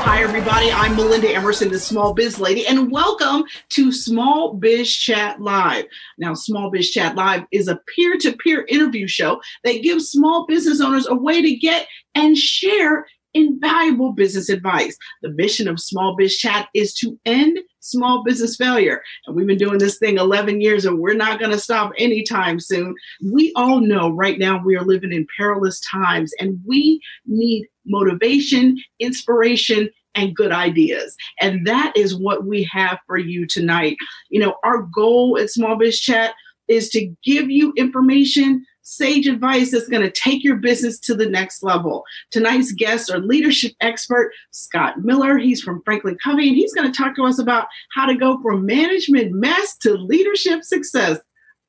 Hi, everybody. I'm Melinda Emerson, the Small Biz Lady, and welcome to Small Biz Chat Live. Now, Small Biz Chat Live is a peer to peer interview show that gives small business owners a way to get and share invaluable business advice. The mission of Small Biz Chat is to end small business failure. And we've been doing this thing 11 years and we're not going to stop anytime soon. We all know right now we are living in perilous times and we need motivation, inspiration, and good ideas. And that is what we have for you tonight. You know, our goal at Small Biz Chat is to give you information sage advice that's going to take your business to the next level. Tonight's guests are leadership expert Scott Miller. He's from Franklin Covey, and he's going to talk to us about how to go from management mess to leadership success.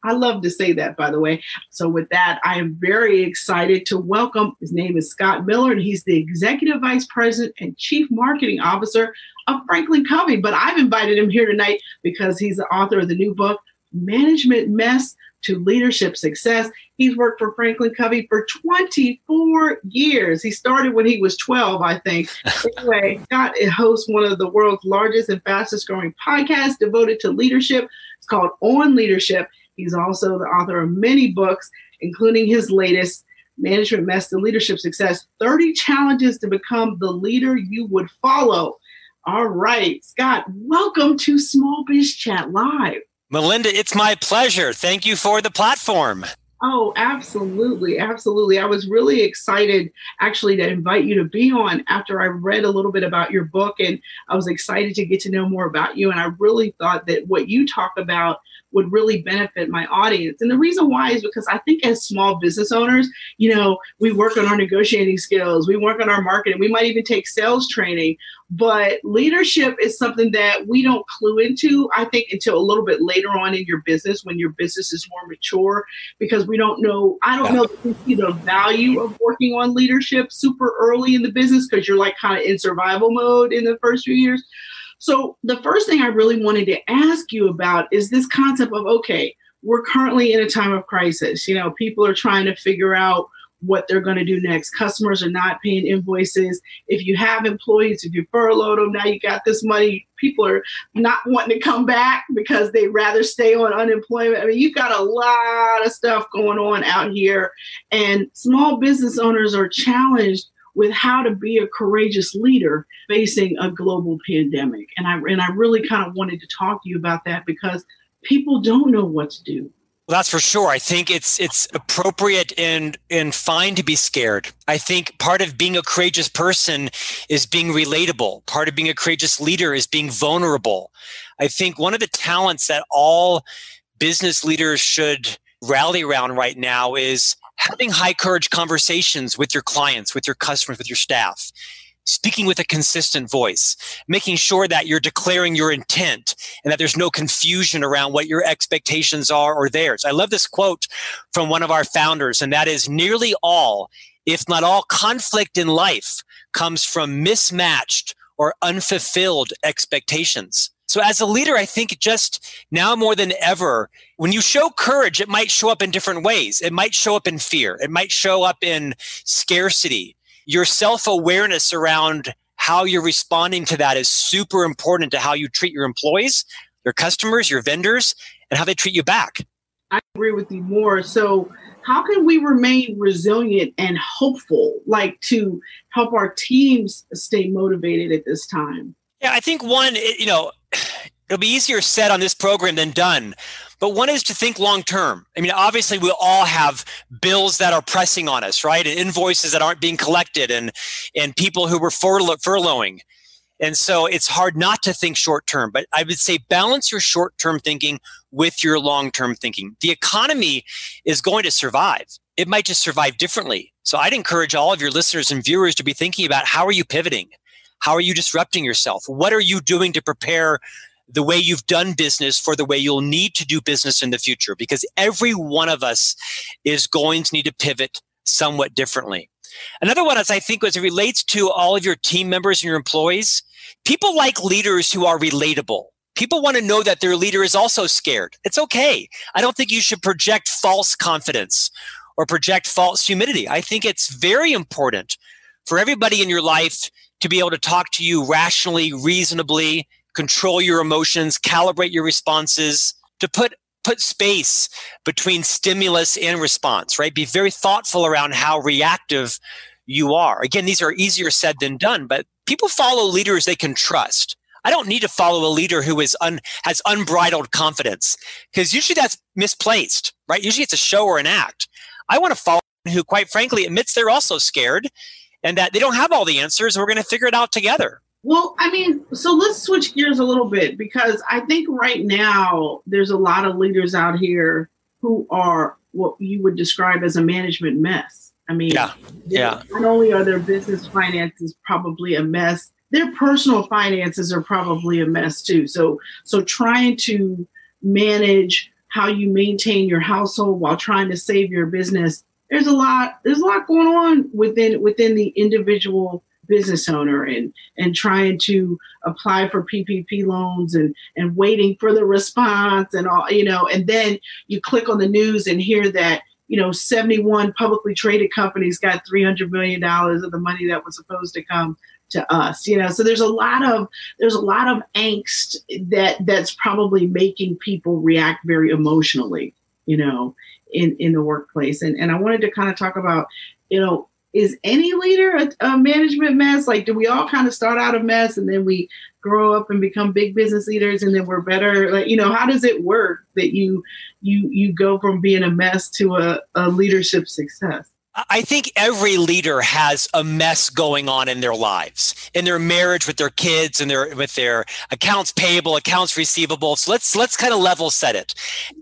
I love to say that, by the way. So, with that, I am very excited to welcome. His name is Scott Miller, and he's the Executive Vice President and Chief Marketing Officer of Franklin Covey. But I've invited him here tonight because he's the author of the new book, Management Mess to Leadership Success. He's worked for Franklin Covey for 24 years. He started when he was 12, I think. anyway, Scott hosts one of the world's largest and fastest growing podcasts devoted to leadership. It's called On Leadership. He's also the author of many books, including his latest, Management Mess to Leadership Success 30 Challenges to Become the Leader You Would Follow. All right, Scott, welcome to Small Biz Chat Live. Melinda, it's my pleasure. Thank you for the platform. Oh, absolutely. Absolutely. I was really excited actually to invite you to be on after I read a little bit about your book and I was excited to get to know more about you. And I really thought that what you talk about would really benefit my audience. And the reason why is because I think as small business owners, you know, we work on our negotiating skills, we work on our marketing, we might even take sales training, but leadership is something that we don't clue into, I think, until a little bit later on in your business when your business is more mature, because we don't know, I don't know see the value of working on leadership super early in the business because you're like kind of in survival mode in the first few years. So, the first thing I really wanted to ask you about is this concept of okay, we're currently in a time of crisis. You know, people are trying to figure out what they're going to do next. Customers are not paying invoices. If you have employees, if you furloughed them, now you got this money. People are not wanting to come back because they'd rather stay on unemployment. I mean, you've got a lot of stuff going on out here, and small business owners are challenged with how to be a courageous leader facing a global pandemic. And I and I really kind of wanted to talk to you about that because people don't know what to do. Well, that's for sure. I think it's it's appropriate and and fine to be scared. I think part of being a courageous person is being relatable. Part of being a courageous leader is being vulnerable. I think one of the talents that all business leaders should rally around right now is having high courage conversations with your clients, with your customers, with your staff, speaking with a consistent voice, making sure that you're declaring your intent and that there's no confusion around what your expectations are or theirs. I love this quote from one of our founders, and that is nearly all, if not all, conflict in life comes from mismatched or unfulfilled expectations. So, as a leader, I think just now more than ever, when you show courage, it might show up in different ways. It might show up in fear, it might show up in scarcity. Your self awareness around how you're responding to that is super important to how you treat your employees, your customers, your vendors, and how they treat you back. I agree with you more. So, how can we remain resilient and hopeful, like to help our teams stay motivated at this time? Yeah, I think one, you know, it'll be easier said on this program than done. But one is to think long term. I mean, obviously, we all have bills that are pressing on us, right? And invoices that aren't being collected, and and people who were furlough- furloughing. And so it's hard not to think short term. But I would say balance your short term thinking with your long term thinking. The economy is going to survive. It might just survive differently. So I'd encourage all of your listeners and viewers to be thinking about how are you pivoting? How are you disrupting yourself? What are you doing to prepare the way you've done business for the way you'll need to do business in the future because every one of us is going to need to pivot somewhat differently. Another one is I think as it relates to all of your team members and your employees, people like leaders who are relatable. People want to know that their leader is also scared. It's okay. I don't think you should project false confidence or project false humility. I think it's very important for everybody in your life to be able to talk to you rationally, reasonably, control your emotions, calibrate your responses, to put put space between stimulus and response, right? Be very thoughtful around how reactive you are. Again, these are easier said than done, but people follow leaders they can trust. I don't need to follow a leader who is un, has unbridled confidence because usually that's misplaced, right? Usually it's a show or an act. I want to follow who, quite frankly, admits they're also scared and that they don't have all the answers. We're going to figure it out together. Well, I mean, so let's switch gears a little bit because I think right now there's a lot of leaders out here who are what you would describe as a management mess. I mean, yeah, yeah. Not only are their business finances probably a mess, their personal finances are probably a mess too. So, so trying to manage how you maintain your household while trying to save your business, there's a lot. There's a lot going on within within the individual business owner and and trying to apply for PPP loans and and waiting for the response and all you know and then you click on the news and hear that you know 71 publicly traded companies got 300 million dollars of the money that was supposed to come to us you know so there's a lot of there's a lot of angst that that's probably making people react very emotionally you know in in the workplace. And and i wanted to kind of talk about you know is any leader a, a, management mess? Like do we all kind of start out a mess and then we grow up and become big business leaders and then we're better? Like you know how does it work that you you you go from being a mess to a, a leadership success I think every leader has a mess going on in their lives, in their marriage with their kids and their with their accounts payable, accounts receivable. So let's let's kind of level set it.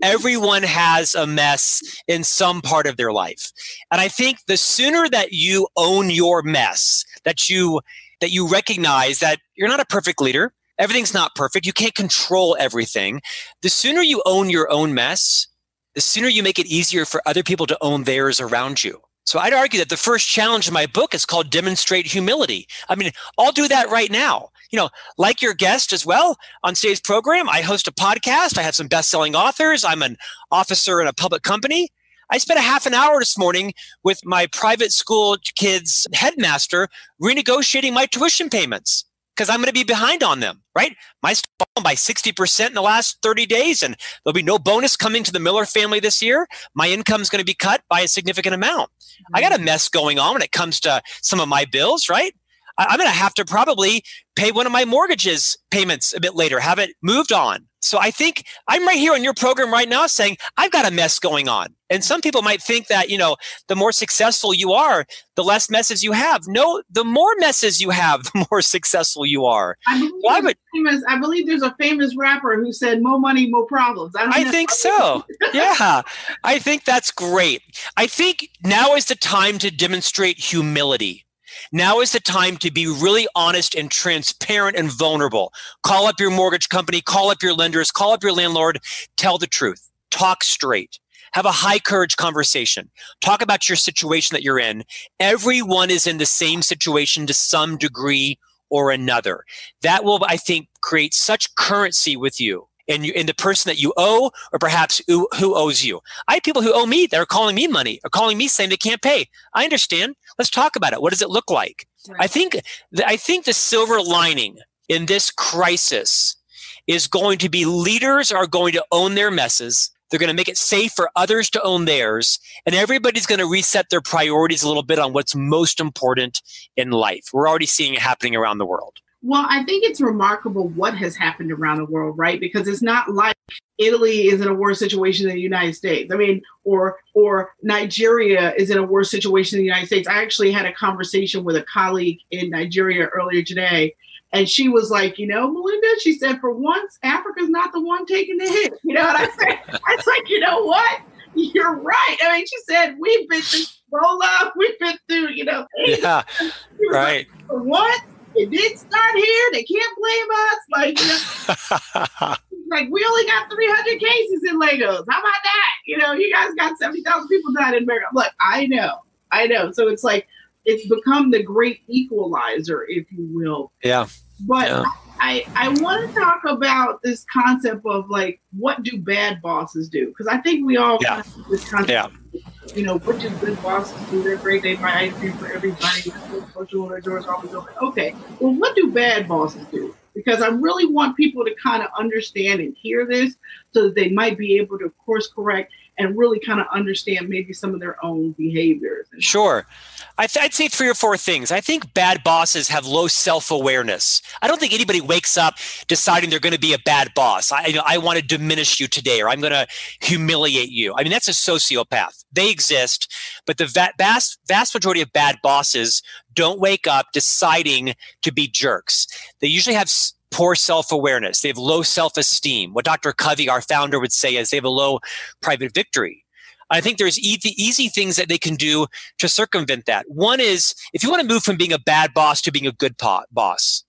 Everyone has a mess in some part of their life. And I think the sooner that you own your mess, that you that you recognize that you're not a perfect leader, everything's not perfect, you can't control everything. The sooner you own your own mess, the sooner you make it easier for other people to own theirs around you. So I'd argue that the first challenge in my book is called demonstrate humility. I mean, I'll do that right now. You know, like your guest as well on today's program, I host a podcast. I have some best-selling authors. I'm an officer in a public company. I spent a half an hour this morning with my private school kids headmaster renegotiating my tuition payments because I'm going to be behind on them, right? My fallen by 60% in the last 30 days, and there'll be no bonus coming to the Miller family this year. My income is going to be cut by a significant amount. Mm-hmm. I got a mess going on when it comes to some of my bills, right? I, am going to have to probably pay one of my mortgages payments a bit later, have it moved on. So I think I'm right here on your program right now saying I've got a mess going on. And some people might think that, you know, the more successful you are, the less messes you have. No, the more messes you have, the more successful you are. I believe, well, I, would, famous, I believe there's a famous rapper who said, more money, more problems. I, I think so. yeah. I think that's great. I think now is the time to demonstrate humility now is the time to be really honest and transparent and vulnerable. Call up your mortgage company, call up your lenders, call up your landlord, tell the truth, talk straight. Have a high courage conversation. Talk about your situation that you're in. Everyone is in the same situation to some degree or another. That will, I think, create such currency with you in, in the person that you owe or perhaps who, who owes you. I have people who owe me that are calling me money or calling me saying they can't pay. I understand. Let's talk about it. What does it look like? Right. I think I think the silver lining in this crisis is going to be leaders are going to own their messes. They're going to make it safe for others to own theirs. And everybody's going to reset their priorities a little bit on what's most important in life. We're already seeing it happening around the world. Well, I think it's remarkable what has happened around the world, right? Because it's not like Italy is in a worse situation than the United States. I mean, or or Nigeria is in a worse situation than the United States. I actually had a conversation with a colleague in Nigeria earlier today, and she was like, you know, Melinda, she said, for once, Africa's not the one taking the hit. You know, what I said, I was like, you know what? You're right. I mean, she said, we've been through Ebola, we've been through, you know, yeah, right. Like, for what? it didn't start here. They can't blame us. Like, you know, like we only got 300 cases in Lagos. How about that? You know, you guys got 70,000 people died in America. Look, I know, I know. So it's like it's become the great equalizer, if you will. Yeah. But yeah. I, I want to talk about this concept of like what do bad bosses do? Because I think we all yeah. this concept. Yeah. You know, what do good bosses do? They're great. They buy ice cream for everybody. Social doors always open. Okay. Well, what do bad bosses do? Because I really want people to kind of understand and hear this so that they might be able to course correct and really kind of understand maybe some of their own behaviors. Sure. I would say three or four things. I think bad bosses have low self awareness. I don't think anybody wakes up deciding they're going to be a bad boss. I, you know, I want to diminish you today or I'm going to humiliate you. I mean, that's a sociopath. They exist, but the vast, vast majority of bad bosses don't wake up deciding to be jerks. They usually have poor self awareness. They have low self esteem. What Dr. Covey, our founder, would say is they have a low private victory. I think there's easy, easy things that they can do to circumvent that. One is if you want to move from being a bad boss to being a good po- boss,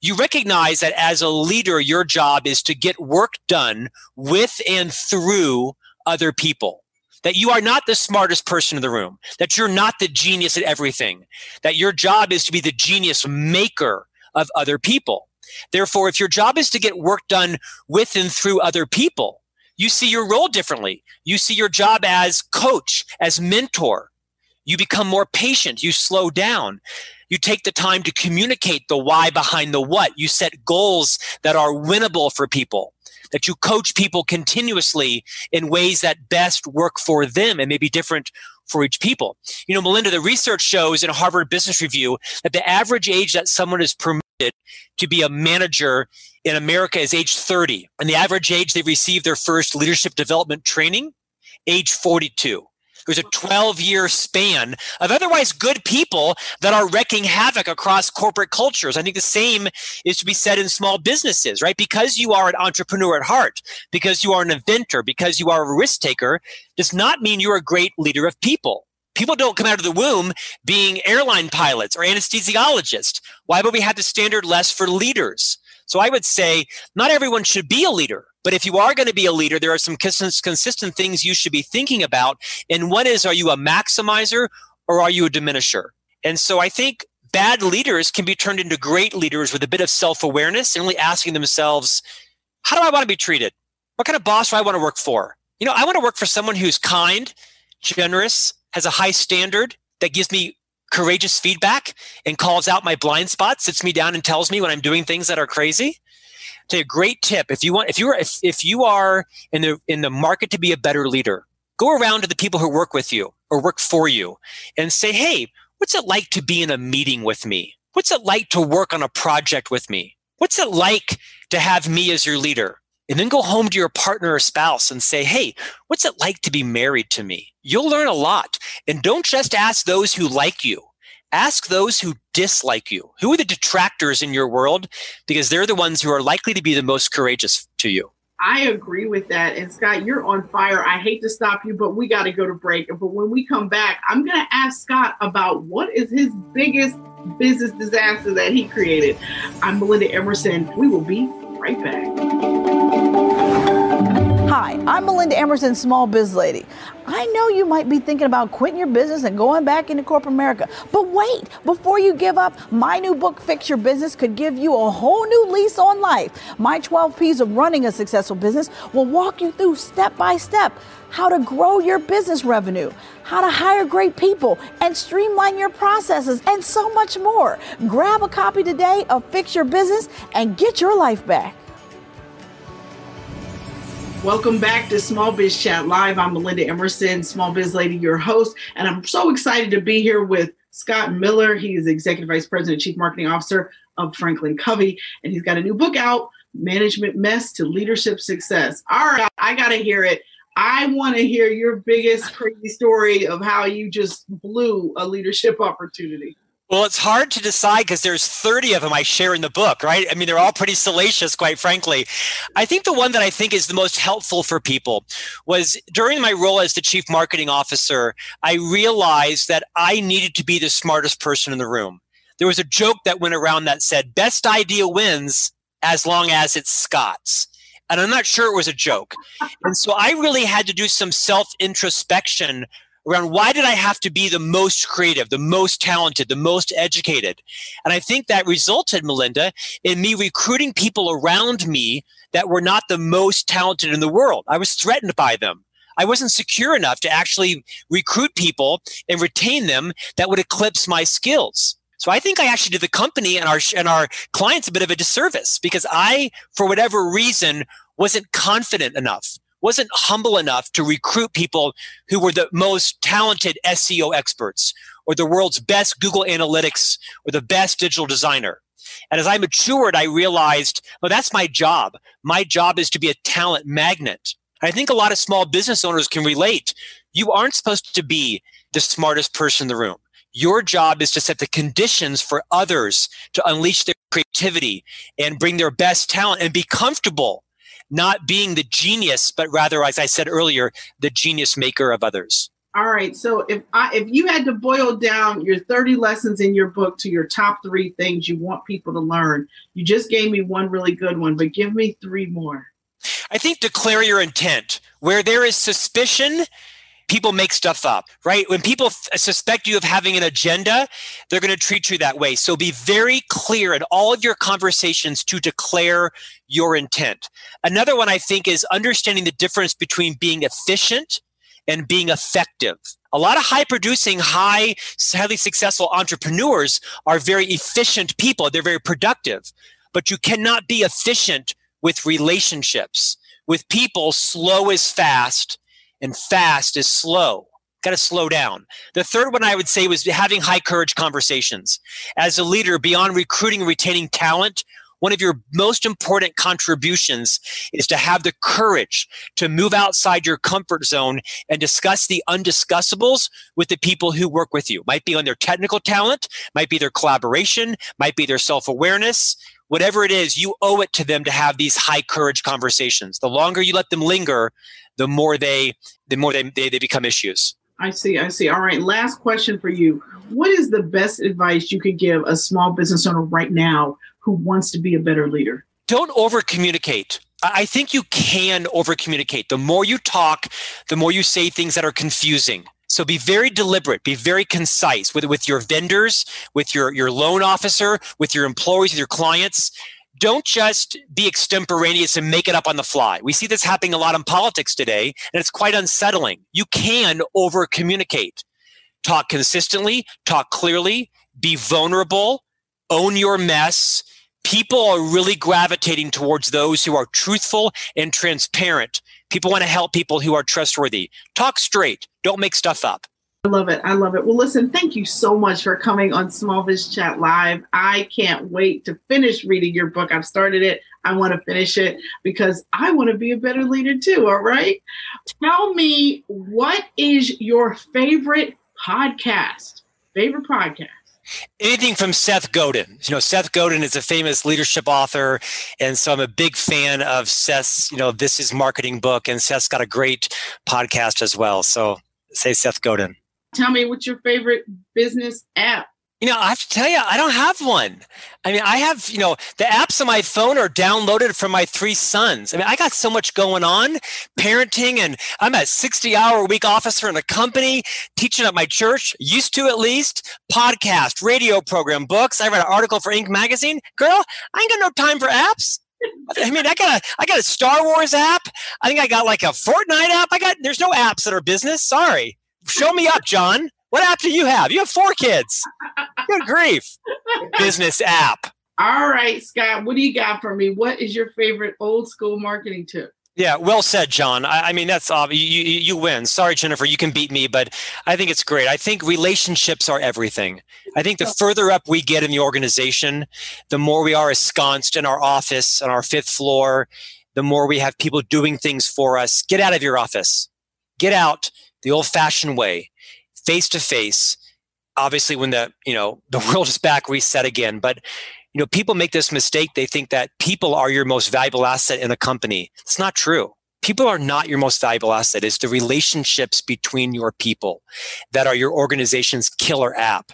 you recognize that as a leader, your job is to get work done with and through other people. That you are not the smartest person in the room, that you're not the genius at everything, that your job is to be the genius maker of other people. Therefore, if your job is to get work done with and through other people, you see your role differently. You see your job as coach, as mentor. You become more patient. You slow down. You take the time to communicate the why behind the what. You set goals that are winnable for people, that you coach people continuously in ways that best work for them and may be different for each people. You know, Melinda, the research shows in Harvard Business Review that the average age that someone is promoted to be a manager in America is age 30. And the average age they receive their first leadership development training, age 42. There's a 12 year span of otherwise good people that are wrecking havoc across corporate cultures. I think the same is to be said in small businesses, right? Because you are an entrepreneur at heart, because you are an inventor, because you are a risk taker, does not mean you're a great leader of people. People don't come out of the womb being airline pilots or anesthesiologists. Why would we have the standard less for leaders? So I would say not everyone should be a leader. But if you are going to be a leader, there are some consistent things you should be thinking about. And one is, are you a maximizer or are you a diminisher? And so I think bad leaders can be turned into great leaders with a bit of self awareness and really asking themselves, how do I want to be treated? What kind of boss do I want to work for? You know, I want to work for someone who's kind, generous, has a high standard, that gives me courageous feedback and calls out my blind spots, sits me down and tells me when I'm doing things that are crazy you a great tip. If you want, if you're, if, if you are in the, in the market to be a better leader, go around to the people who work with you or work for you and say, Hey, what's it like to be in a meeting with me? What's it like to work on a project with me? What's it like to have me as your leader? And then go home to your partner or spouse and say, Hey, what's it like to be married to me? You'll learn a lot. And don't just ask those who like you ask those who dislike you. Who are the detractors in your world? Because they're the ones who are likely to be the most courageous to you. I agree with that. And Scott, you're on fire. I hate to stop you, but we got to go to break. But when we come back, I'm going to ask Scott about what is his biggest business disaster that he created. I'm Melinda Emerson. We will be right back. Hi, I'm Melinda Emerson, Small Biz Lady. I know you might be thinking about quitting your business and going back into corporate America, but wait, before you give up, my new book, Fix Your Business, could give you a whole new lease on life. My 12 P's of running a successful business will walk you through step by step how to grow your business revenue, how to hire great people, and streamline your processes, and so much more. Grab a copy today of Fix Your Business and get your life back. Welcome back to Small Biz Chat Live. I'm Melinda Emerson, Small Biz Lady, your host, and I'm so excited to be here with Scott Miller. He is Executive Vice President, Chief Marketing Officer of Franklin Covey, and he's got a new book out, Management Mess to Leadership Success. All right, I got to hear it. I want to hear your biggest crazy story of how you just blew a leadership opportunity. Well, it's hard to decide because there's 30 of them I share in the book, right? I mean, they're all pretty salacious, quite frankly. I think the one that I think is the most helpful for people was during my role as the chief marketing officer, I realized that I needed to be the smartest person in the room there was a joke that went around that said, best idea wins as long as it's Scott's. And I'm not sure it was a joke. And so I really had to do some self introspection around why did I have to be the most creative, the most talented, the most educated? And I think that resulted, Melinda, in me recruiting people around me that were not the most talented in the world. I was threatened by them. I wasn't secure enough to actually recruit people and retain them that would eclipse my skills. So I think I actually did the company and our and our clients a bit of a disservice because I, for whatever reason, wasn't confident enough, wasn't humble enough to recruit people who were the most talented SEO experts or the world's best Google Analytics or the best digital designer. And as I matured, I realized, well, that's my job. My job is to be a talent magnet. I think a lot of small business owners can relate. You aren't supposed to be the smartest person in the room. Your job is to set the conditions for others to unleash their creativity and bring their best talent and be comfortable not being the genius, but rather, as I said earlier, the genius maker of others. All right. So if I if you had to boil down your 30 lessons in your book to your top three things you want people to learn, you just gave me one really good one, but give me three more. I think declare your intent. Where there is suspicion, people make stuff up, right? When people f- suspect you of having an agenda, they're going to treat you that way. So be very clear in all of your conversations to declare your intent. Another one I think is understanding the difference between being efficient and being effective. A lot of high producing, high, highly successful entrepreneurs are very efficient people. They're very productive, but you cannot be efficient with relationships. With people, slow is fast and fast is slow. Got to slow down. The third one I would say was having high courage conversations. As a leader, beyond recruiting and retaining talent, one of your most important contributions is to have the courage to move outside your comfort zone and discuss the undiscussables with the people who work with you. Might be on their technical talent, might be their collaboration, might be their self awareness, whatever it is, you owe it to them to have these high courage conversations. The longer you let them linger, the more they the more they, they, they become issues. I see, I see. All right, last question for you. What is the best advice you could give a small business owner right now who wants to be a better leader? Don't over communicate. I think you can over communicate. The more you talk, the more you say things that are confusing. So be very deliberate, be very concise with, with your vendors, with your, your loan officer, with your employees, with your clients. Don't just be extemporaneous and make it up on the fly. We see this happening a lot in politics today, and it's quite unsettling. You can over communicate. Talk consistently, talk clearly, be vulnerable, own your mess. People are really gravitating towards those who are truthful and transparent People want to help people who are trustworthy. Talk straight. Don't make stuff up. Love it. I love it. Well, listen, thank you so much for coming on Small Biz Chat Live. I can't wait to finish reading your book. I've started it. I want to finish it because I want to be a better leader too. All right. Tell me, what is your favorite podcast? Favorite podcast? anything from Seth Godin. You know, Seth Godin is a famous leadership author, and so I'm a big fan of Seth's. You know, this is marketing book, and Seth's got a great podcast as well. So say Seth Godin. Tell me what's your favorite business app? You know, I have to tell you, I don't have one. I mean, I have, you know, the apps on my phone are downloaded from my three sons. I mean, I got so much going on, parenting, and I'm a 60 hour week officer in a company, teaching at my church, used to at least, podcast, radio program, books. I read an article for Inc. magazine. Girl, I ain't got no time for apps. I mean, I got a, I got a Star Wars app. I think I got like a Fortnite app. I got, there's no apps that are business. Sorry. Show me up, John. What app do you have? You have four kids. Good grief. Business app. All right, Scott, what do you got for me? What is your favorite old school marketing tip? Yeah, well said, John. I, I mean, that's obvious. You, you, you win. Sorry, Jennifer, you can beat me, but I think it's great. I think relationships are everything. I think the oh. further up we get in the organization, the more we are ensconced in our office on our fifth floor, the more we have people doing things for us. Get out of your office. Get out the old fashioned way face to face obviously when the you know the world is back reset again. But you know people make this mistake. They think that people are your most valuable asset in a company. It's not true. People are not your most valuable asset. It's the relationships between your people that are your organization's killer app.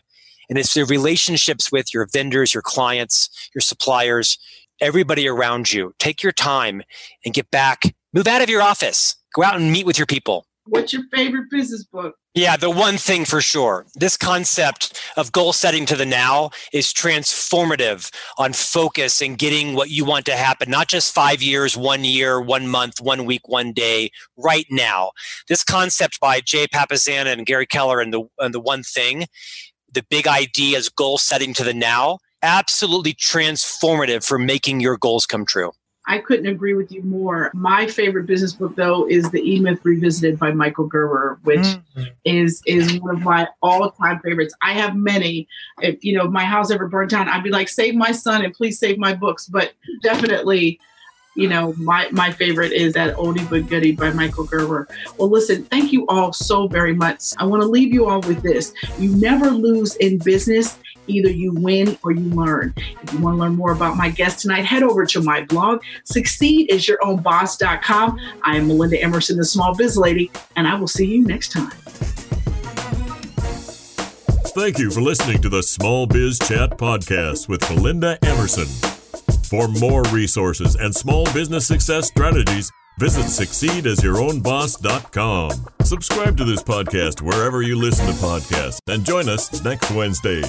And it's the relationships with your vendors, your clients, your suppliers, everybody around you. Take your time and get back, move out of your office, go out and meet with your people. What's your favorite business book? Yeah, the one thing for sure. This concept of goal setting to the now is transformative on focus and getting what you want to happen, not just five years, one year, one month, one week, one day, right now. This concept by Jay Papasan and Gary Keller and the, and the one thing, the big idea is goal setting to the now, absolutely transformative for making your goals come true. I couldn't agree with you more. My favorite business book, though, is The E Myth Revisited by Michael Gerber, which mm-hmm. is is one of my all time favorites. I have many. If you know if my house ever burned down, I'd be like, save my son and please save my books. But definitely, you know, my my favorite is that Oldie but Goodie by Michael Gerber. Well, listen, thank you all so very much. I want to leave you all with this: you never lose in business Either you win or you learn. If you want to learn more about my guest tonight, head over to my blog, succeedasyourownboss.com. I am Melinda Emerson, the small biz lady, and I will see you next time. Thank you for listening to the Small Biz Chat podcast with Melinda Emerson. For more resources and small business success strategies, visit succeedasyourownboss.com. Subscribe to this podcast wherever you listen to podcasts and join us next Wednesday.